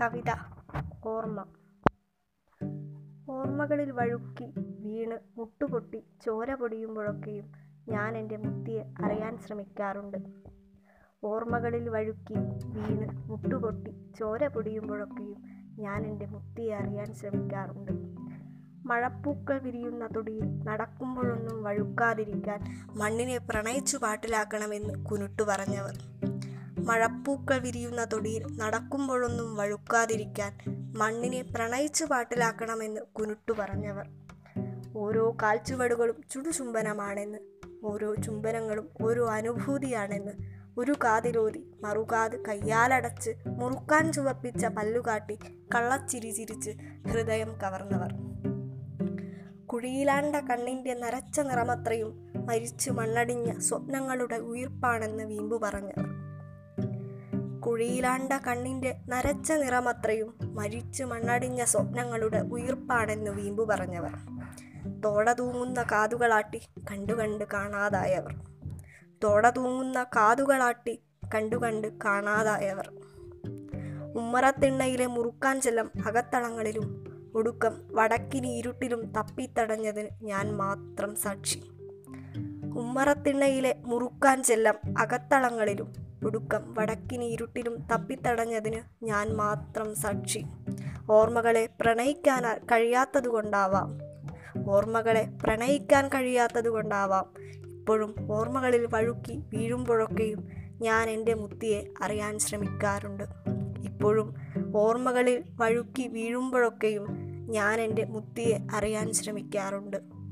കവിത ഓർമ്മ. ഓർമ്മകളിൽ വഴുക്കി വീണ് മുട്ടുപൊട്ടി ചോര പൊടിയുമ്പോഴൊക്കെയും ഞാൻ എന്റെ മുത്തിയെ അറിയാൻ ശ്രമിക്കാറുണ്ട്. ഓർമ്മകളിൽ വഴുക്കി വീണ് മുട്ടുപൊട്ടി ചോര പൊടിയുമ്പോഴൊക്കെയും ഞാൻ എന്റെ മുത്തിയെ അറിയാൻ ശ്രമിക്കാറുണ്ട്. മഴപ്പൂക്കൾ വിരിയുന്ന തൊടിയിൽ നടക്കുമ്പോഴൊന്നും വഴുക്കാതിരിക്കാൻ മണ്ണിനെ പ്രണയിച്ചു പാട്ടിലാക്കണമെന്ന് കുനുട്ടു പറഞ്ഞവർ. മഴപ്പൂക്കൾ വിരിയുന്ന തൊടിയിൽ നടക്കുമ്പോഴൊന്നും വഴുക്കാതിരിക്കാൻ മണ്ണിനെ പ്രണയിച്ചു പാട്ടിലാക്കണമെന്ന് കുനുട്ടു പറഞ്ഞവർ. ഓരോ കാൽച്ചുവടുകളും ചുടുചുംബനമാണെന്ന് ഓരോ ചുംബനങ്ങളും ഓരോ അനുഭൂതിയാണെന്ന് ഒരു കാതിലോതി മറുകാത് കയ്യാലടച്ച് മുറുക്കാൻ ചുവപ്പിച്ച പല്ലുകാട്ടി കള്ളച്ചിരി ചിരിച്ച് ഹൃദയം കവർന്നവർ. കുഴിയിലാണ്ട കണ്ണിന്റെ നരച്ച നിറമത്രയും മരിച്ചു മണ്ണടിഞ്ഞ സ്വപ്നങ്ങളുടെ ഉയിർപ്പാണെന്ന് വീമ്പു പറഞ്ഞവർ. കുഴിയിലാണ്ട കണ്ണിന്റെ നരച്ച നിറമത്രയും മരിച്ചു മണ്ണടിഞ്ഞ സ്വപ്നങ്ങളുടെ ഉയിർപ്പാണെന്ന് വീമ്പു പറഞ്ഞവർ. തോട തൂങ്ങുന്ന കാതുകളാട്ടി കണ്ടുകണ്ട് കാണാതായവർ. തോട തൂങ്ങുന്ന കാതുകളാട്ടി കണ്ടുകണ്ട് കാണാതായവർ. ഉമ്മറത്തിണ്ണയിലെ മുറുക്കാൻ ചെല്ലം അകത്തളങ്ങളിലും ഒടുക്കം വടക്കിനി ഇരുട്ടിലും തപ്പിത്തടഞ്ഞതിന് ഞാൻ മാത്രം സാക്ഷി. ഉമ്മറത്തിണ്ണയിലെ മുറുക്കാൻ ചെല്ലം അകത്തളങ്ങളിലും ഒടുക്കം വടക്കിന് ഇരുട്ടിലും തപ്പിത്തടഞ്ഞതിന് ഞാൻ മാത്രം സാക്ഷി. ഓർമ്മകളെ പ്രണയിക്കാൻ കഴിയാത്തതുകൊണ്ടാവാം. ഓർമ്മകളെ പ്രണയിക്കാൻ കഴിയാത്തതുകൊണ്ടാവാം. ഇപ്പോഴും ഓർമ്മകളിൽ വഴുക്കി വീഴുമ്പോഴൊക്കെയും ഞാൻ എന്റെ മുത്തിയെ അറിയാൻ ശ്രമിക്കാറുണ്ട്. ഇപ്പോഴും ഓർമ്മകളിൽ വഴുക്കി വീഴുമ്പോഴൊക്കെയും ഞാൻ എന്റെ മുത്തിയെ അറിയാൻ ശ്രമിക്കാറുണ്ട്.